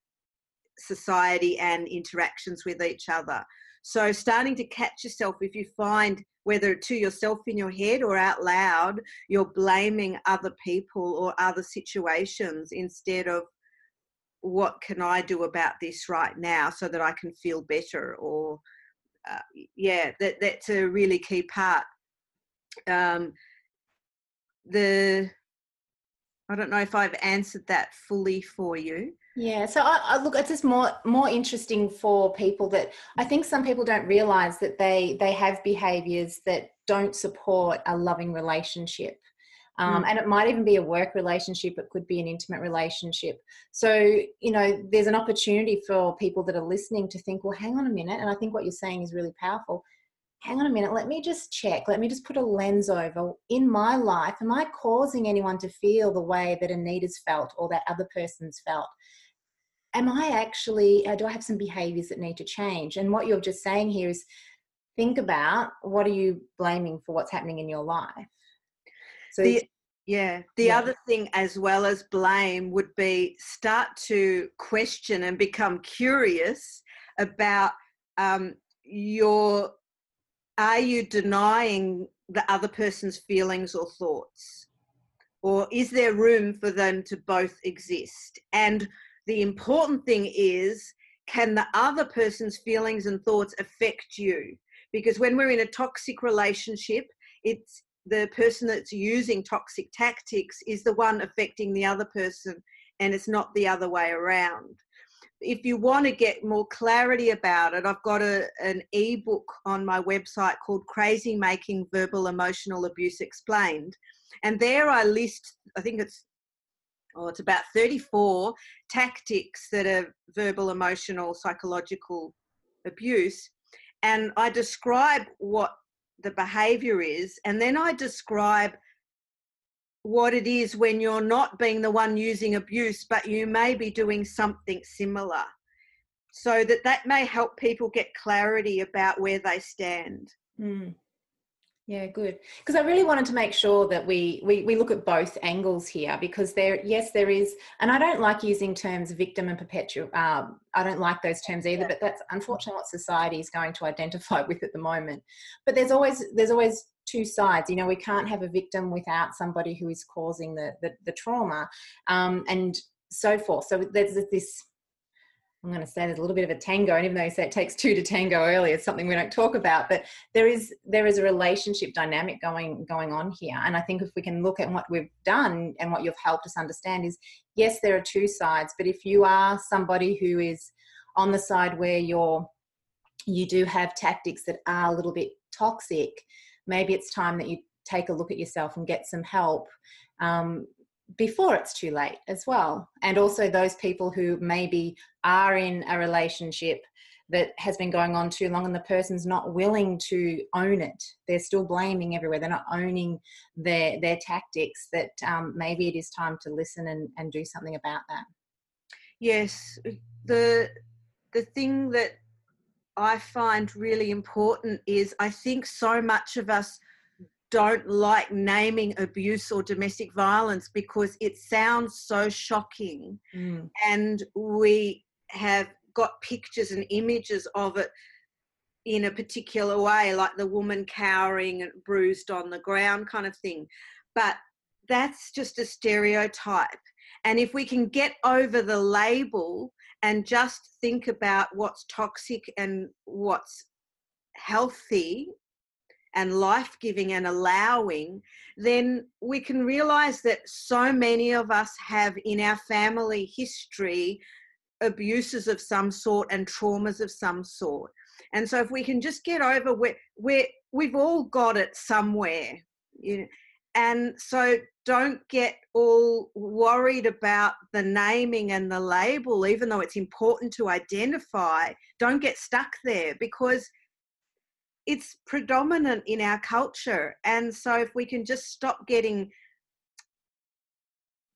society and interactions with each other. So, starting to catch yourself if you find whether to yourself in your head or out loud, you're blaming other people or other situations instead of what can I do about this right now so that I can feel better or uh, yeah that that's a really key part um, the I don't know if I've answered that fully for you yeah, so I, I, look, it's just more more interesting for people that I think some people don't realize that they they have behaviors that don't support a loving relationship. Um, mm. And it might even be a work relationship, it could be an intimate relationship. So, you know, there's an opportunity for people that are listening to think, well, hang on a minute. And I think what you're saying is really powerful. Hang on a minute, let me just check, let me just put a lens over. In my life, am I causing anyone to feel the way that Anita's felt or that other person's felt? am I actually, uh, do I have some behaviors that need to change? And what you're just saying here is think about what are you blaming for what's happening in your life? So, the, yeah, the yeah. other thing as well as blame would be start to question and become curious about um, your, are you denying the other person's feelings or thoughts? Or is there room for them to both exist? And the important thing is can the other person's feelings and thoughts affect you? Because when we're in a toxic relationship, it's the person that's using toxic tactics is the one affecting the other person, and it's not the other way around. If you want to get more clarity about it, I've got a, an ebook on my website called Crazy Making Verbal Emotional Abuse Explained. And there I list, I think it's or it's about 34 tactics that are verbal, emotional, psychological abuse. And I describe what the behavior is, and then I describe what it is when you're not being the one using abuse, but you may be doing something similar. So that that may help people get clarity about where they stand. Mm. Yeah, good. Because I really wanted to make sure that we, we we look at both angles here because there, yes, there is, and I don't like using terms victim and perpetual. Um, I don't like those terms either, yeah. but that's unfortunately what society is going to identify with at the moment. But there's always there's always two sides. You know, we can't have a victim without somebody who is causing the the, the trauma, um, and so forth. So there's this I'm going to say there's a little bit of a tango, and even though you say it takes two to tango early, it's something we don't talk about. But there is there is a relationship dynamic going going on here, and I think if we can look at what we've done and what you've helped us understand is, yes, there are two sides. But if you are somebody who is on the side where you're you do have tactics that are a little bit toxic, maybe it's time that you take a look at yourself and get some help. Um, before it's too late as well. And also those people who maybe are in a relationship that has been going on too long and the person's not willing to own it. They're still blaming everywhere. They're not owning their their tactics that um, maybe it is time to listen and, and do something about that. Yes. The the thing that i find really important is i think so much of us don't like naming abuse or domestic violence because it sounds so shocking. Mm. and we have got pictures and images of it in a particular way like the woman cowering and bruised on the ground kind of thing. But that's just a stereotype. And if we can get over the label and just think about what's toxic and what's healthy and life giving and allowing, then we can realize that so many of us have in our family history abuses of some sort and traumas of some sort. And so if we can just get over where, we've all got it somewhere, you know, and so don't get all worried about the naming and the label even though it's important to identify don't get stuck there because it's predominant in our culture and so if we can just stop getting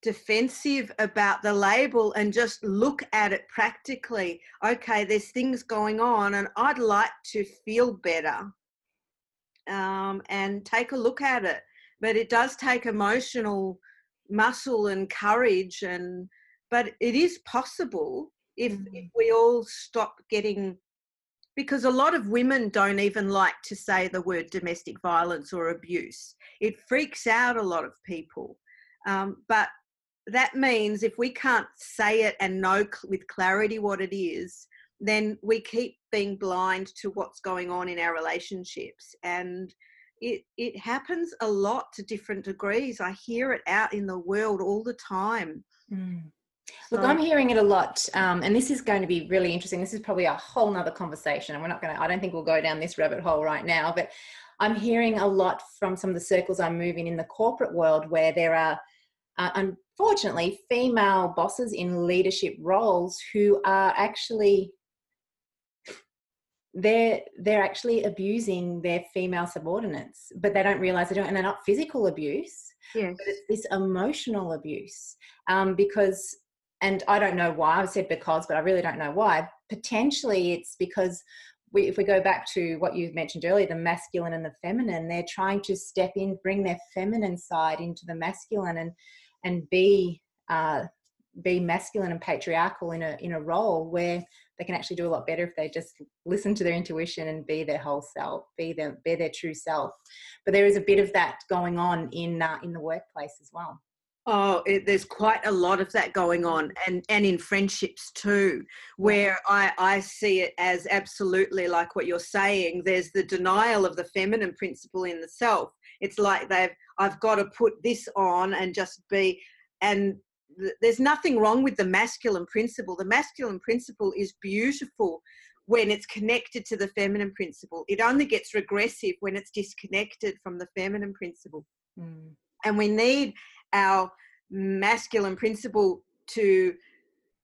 defensive about the label and just look at it practically okay there's things going on and i'd like to feel better um, and take a look at it but it does take emotional muscle and courage and but it is possible if, mm-hmm. if we all stop getting because a lot of women don't even like to say the word domestic violence or abuse it freaks out a lot of people um, but that means if we can't say it and know with clarity what it is then we keep being blind to what's going on in our relationships and it it happens a lot to different degrees. I hear it out in the world all the time. Mm. Look, I'm hearing it a lot, um, and this is going to be really interesting. This is probably a whole nother conversation, and we're not going to. I don't think we'll go down this rabbit hole right now, but I'm hearing a lot from some of the circles I'm moving in the corporate world where there are, uh, unfortunately, female bosses in leadership roles who are actually they're they're actually abusing their female subordinates but they don't realize they don't and they're not physical abuse yes. but it's this emotional abuse um, because and i don't know why i've said because but i really don't know why potentially it's because we, if we go back to what you mentioned earlier the masculine and the feminine they're trying to step in bring their feminine side into the masculine and and be uh, be masculine and patriarchal in a in a role where they can actually do a lot better if they just listen to their intuition and be their whole self, be their be their true self. But there is a bit of that going on in uh, in the workplace as well. Oh, it, there's quite a lot of that going on, and and in friendships too, where I I see it as absolutely like what you're saying. There's the denial of the feminine principle in the self. It's like they've I've got to put this on and just be, and there's nothing wrong with the masculine principle. The masculine principle is beautiful when it's connected to the feminine principle. It only gets regressive when it's disconnected from the feminine principle. Mm. And we need our masculine principle to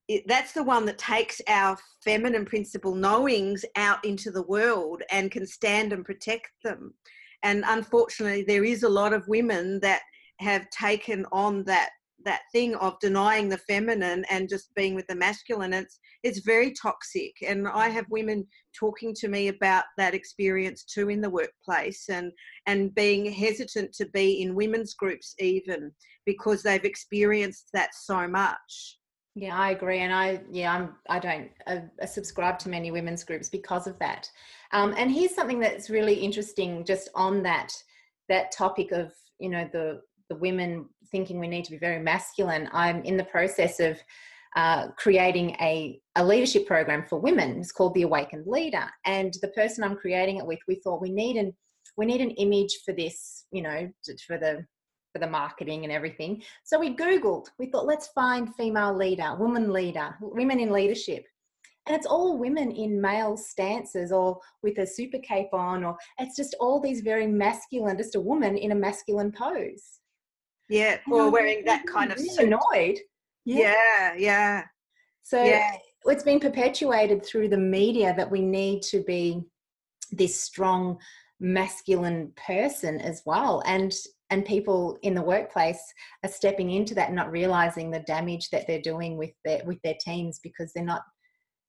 it, that's the one that takes our feminine principle knowings out into the world and can stand and protect them. And unfortunately, there is a lot of women that have taken on that that thing of denying the feminine and just being with the masculine it's it's very toxic. And i have women talking to me about that experience too in the workplace and and being hesitant to be in women's groups even because they've experienced that so much. Yeah i agree. And i yeah i'm i don't I, I subscribe to many women's groups because of that. Um, and here's something that's really interesting just on that that topic of you know the the women thinking we need to be very masculine, I'm in the process of uh, creating a, a leadership program for women. It's called the Awakened Leader. And the person I'm creating it with, we thought we need an we need an image for this, you know, for the for the marketing and everything. So we Googled, we thought, let's find female leader, woman leader, women in leadership. And it's all women in male stances or with a super cape on, or it's just all these very masculine, just a woman in a masculine pose. Yeah, or wearing that kind of suit. annoyed. Yeah, yeah. yeah. So yeah. it's been perpetuated through the media that we need to be this strong masculine person as well and and people in the workplace are stepping into that and not realizing the damage that they're doing with their with their teams because they're not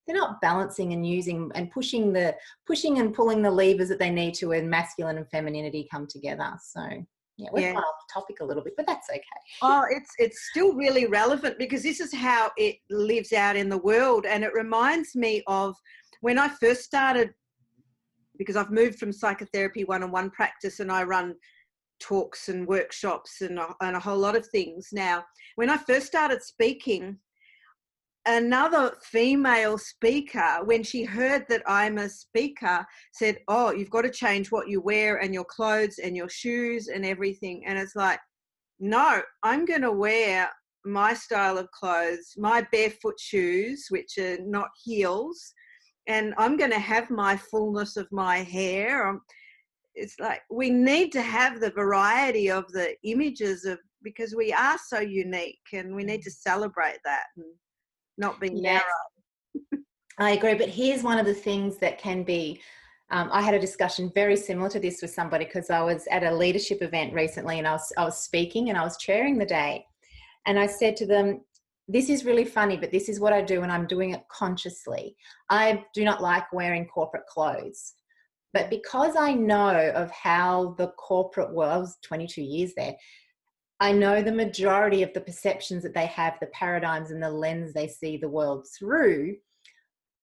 they're not balancing and using and pushing the pushing and pulling the levers that they need to when masculine and femininity come together so yeah, we're yeah. off topic a little bit, but that's okay. Oh, it's it's still really relevant because this is how it lives out in the world, and it reminds me of when I first started. Because I've moved from psychotherapy one-on-one practice, and I run talks and workshops and a, and a whole lot of things now. When I first started speaking, another female speaker, when she heard that I'm a speaker, said, Oh, you've got to change what you wear and your clothes and your shoes and everything. And it's like, No, I'm going to wear my style of clothes, my barefoot shoes, which are not heels, and I'm going to have my fullness of my hair. Um, it's like we need to have the variety of the images of because we are so unique and we need to celebrate that and not being Yes. narrow. I agree, but here's one of the things that can be. Um, I had a discussion very similar to this with somebody because I was at a leadership event recently and I was, I was speaking and I was chairing the day. And I said to them, This is really funny, but this is what I do and I'm doing it consciously. I do not like wearing corporate clothes. But because I know of how the corporate world, I was 22 years there, I know the majority of the perceptions that they have, the paradigms and the lens they see the world through.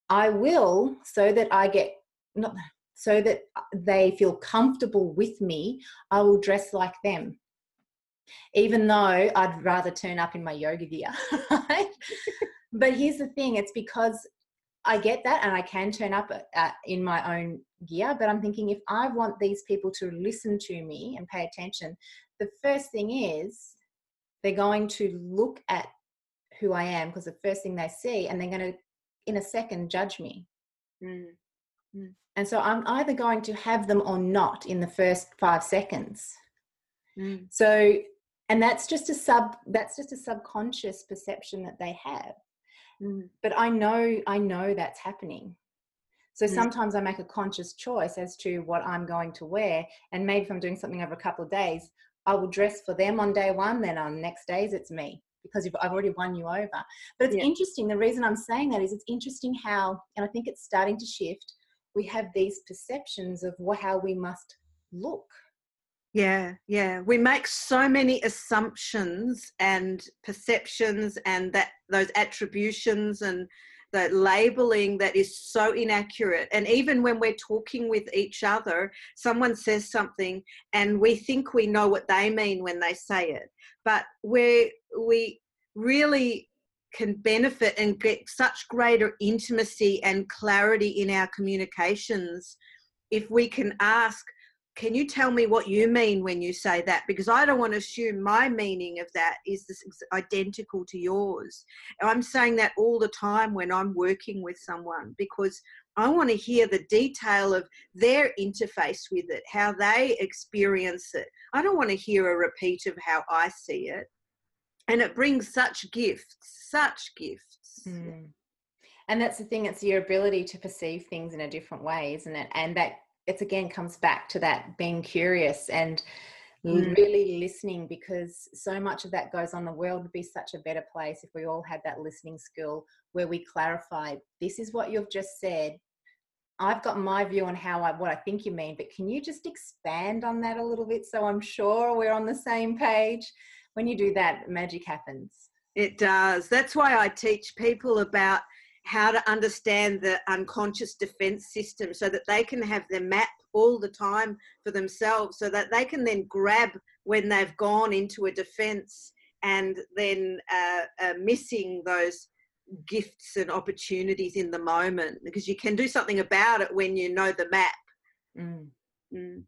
I will, so that I get not so that they feel comfortable with me, I will dress like them. Even though I'd rather turn up in my yoga gear. but here's the thing it's because I get that and I can turn up at, at, in my own gear, but I'm thinking if I want these people to listen to me and pay attention, the first thing is they're going to look at who I am because the first thing they see, and they're going to, in a second, judge me. Mm. And so I'm either going to have them or not in the first five seconds. Mm. So, and that's just a sub, that's just a subconscious perception that they have. Mm. But I know, I know that's happening. So Mm. sometimes I make a conscious choice as to what I'm going to wear. And maybe if I'm doing something over a couple of days, I will dress for them on day one, then on next days it's me because you've, I've already won you over. But it's Yeah. interesting. The reason I'm saying that is it's interesting how, and I think it's starting to shift. We have these perceptions of how we must look. Yeah, yeah. We make so many assumptions and perceptions and that those attributions and the labeling that is so inaccurate. And even when we're talking with each other, someone says something and we think we know what they mean when they say it. But we we really can benefit and get such greater intimacy and clarity in our communications if we can ask can you tell me what you mean when you say that? Because i don't want to assume my meaning of that is this identical to yours. I'm saying that all the time when i'm working with someone because i want to hear the detail of their interface with it how they experience it. I don't want to hear a repeat of how i see it. And it brings such gifts such gifts. Mm. And that's the thing, it's your ability to perceive things in a different way, isn't it? And that it's again comes back to that being curious and Mm. really listening because so much of that goes on. The world would be such a better place if we all had that listening skill where we clarify this is what you've just said. I've got my view on how I what I think you mean, but can you just expand on that a little bit so I'm sure we're on the same page? When you do that, magic happens. It does. That's why I teach people about how to understand the unconscious defense system so that they can have their map all the time for themselves so that they can then grab when they've gone into a defense and then uh, uh, missing those gifts and opportunities in the moment because you can do something about it when you know the map. Mm. Mm.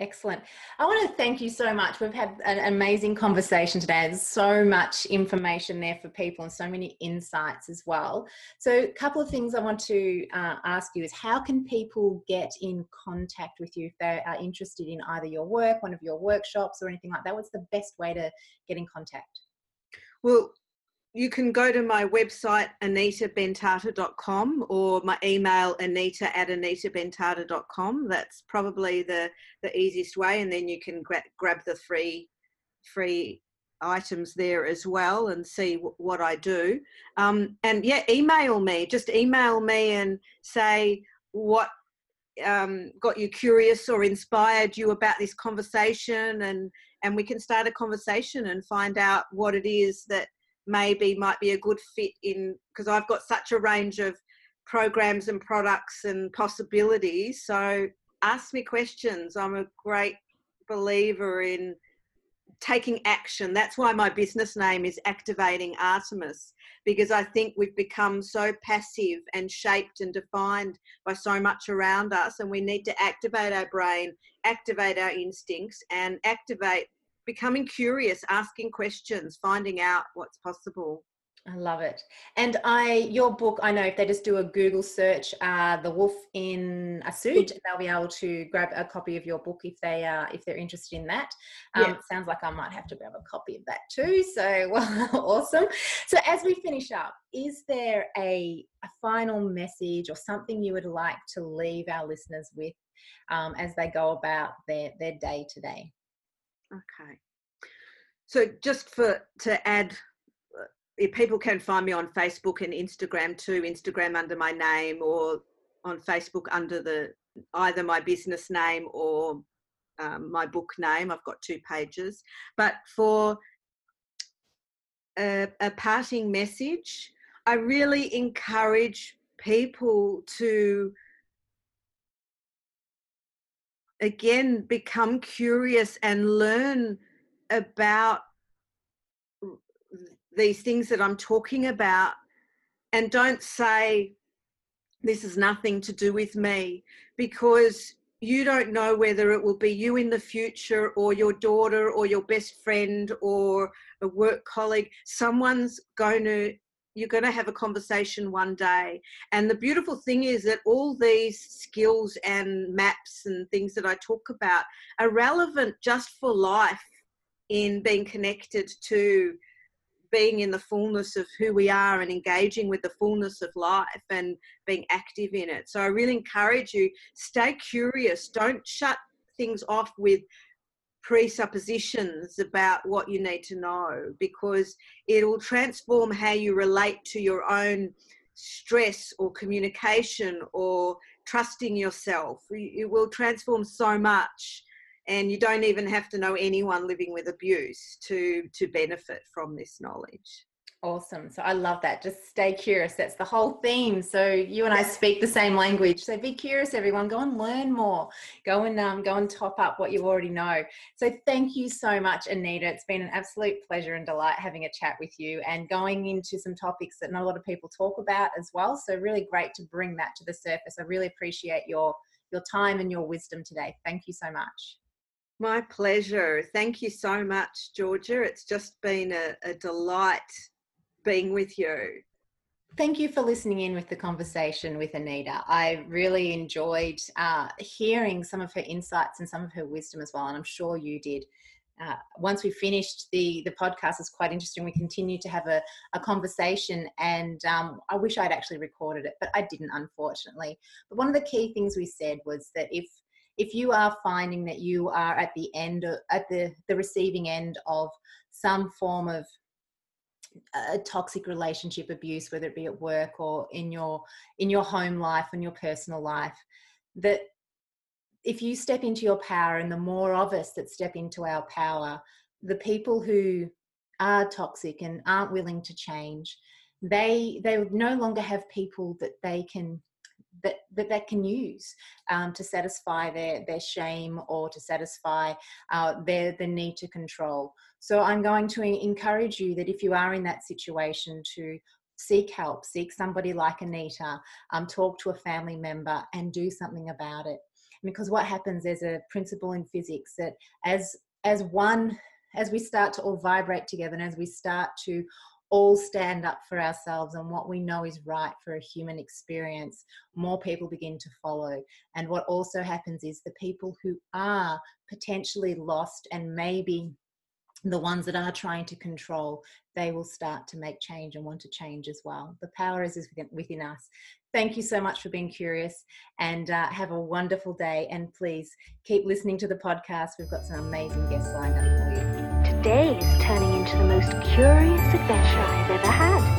Excellent. I want to thank you so much. We've had an amazing conversation today. There's so much information there for people and so many insights as well. So, a couple of things I want to uh, ask you is how can people get in contact with you if they are interested in either your work, one of your workshops, or anything like that? What's the best way to get in contact? Well, you can go to my website, anitabentata.com, or my email, anita at anitabentata.com. That's probably the, the easiest way. And then you can gra- grab the free, free items there as well and see w- what I do. Um, and yeah, email me. Just email me and say what um, got you curious or inspired you about this conversation and and we can start a conversation and find out what it is that maybe might be a good fit in because I've got such a range of programs and products and possibilities. So ask me questions. I'm a great believer in taking action. That's why my business name is Activating Artemis because I think we've become so passive and shaped and defined by so much around us and we need to activate our brain, activate our instincts and activate becoming curious, asking questions, finding out what's possible. I love it. And I, your book, I know if they just do a Google search, uh, "The Wolf in a Suit," they'll be able to grab a copy of your book if they are if they're interested in that. Um, Yeah. Sounds like I might have to grab a copy of that too. So, well, awesome. So, as we finish up, is there a a final message or something you would like to leave our listeners with um, as they go about their their day today? Okay. So just for to add, uh, if people can find me on Facebook and Instagram too. Instagram under my name, or on Facebook under the either my business name or um, my book name. I've got two pages. But for a, a parting message, I really encourage people to again become curious and learn about these things that I'm talking about. And don't say this is nothing to do with me because you don't know whether it will be you in the future or your daughter or your best friend or a work colleague. Someone's going to you're going to have a conversation one day and the beautiful thing is that all these skills and maps and things that I talk about are relevant just for life in being connected to being in the fullness of who we are and engaging with the fullness of life and being active in it. So I really encourage you stay curious, don't shut things off with presuppositions about what you need to know because it will transform how you relate to your own stress or communication or trusting yourself. It will transform so much and you don't even have to know anyone living with abuse to to benefit from this knowledge Awesome. So I love that. Just stay curious. That's the whole theme. So you and I speak the same language. So be curious, everyone. Go and learn more. Go and um, go and top up what you already know. So thank you so much, Anita. It's been an absolute pleasure and delight having a chat with you and going into some topics that not a lot of people talk about as well. So really great to bring that to the surface. I really appreciate your your time and your wisdom today. Thank you so much. my pleasure thank you so much georgia it's just been a, a delight being with you Thank you for listening in with the conversation with Anita. I really enjoyed uh, hearing some of her insights and some of her wisdom as well, and I'm sure you did. Uh, once we finished the the podcast, it's quite interesting. We continued to have a, a conversation, and um, I wish I'd actually recorded it, but I didn't, unfortunately. But one of the key things we said was that if if you are finding that you are at the end at the the receiving end of some form of a toxic relationship abuse whether it be at work or in your in your home life and your personal life that if you step into your power and the more of us that step into our power the people who are toxic and aren't willing to change they they no longer have people that they can that that they can use um, to satisfy their their shame or to satisfy uh, their the need to control so I'm going to encourage you that if you are in that situation to seek help, seek somebody like Anita, um, talk to a family member and do something about it. Because what happens there's a principle in physics that as as one as we start to all vibrate together and as we start to all stand up for ourselves and what we know is right for a human experience, more people begin to follow. And what also happens is the people who are potentially lost and maybe the ones that are trying to control, they will start to make change and want to change as well. The power is within, within us. Thank you so much for being curious and uh, have a wonderful day. And please keep listening to the podcast. We've got some amazing guests lined up for you. Today is turning into the most curious adventure I've ever had.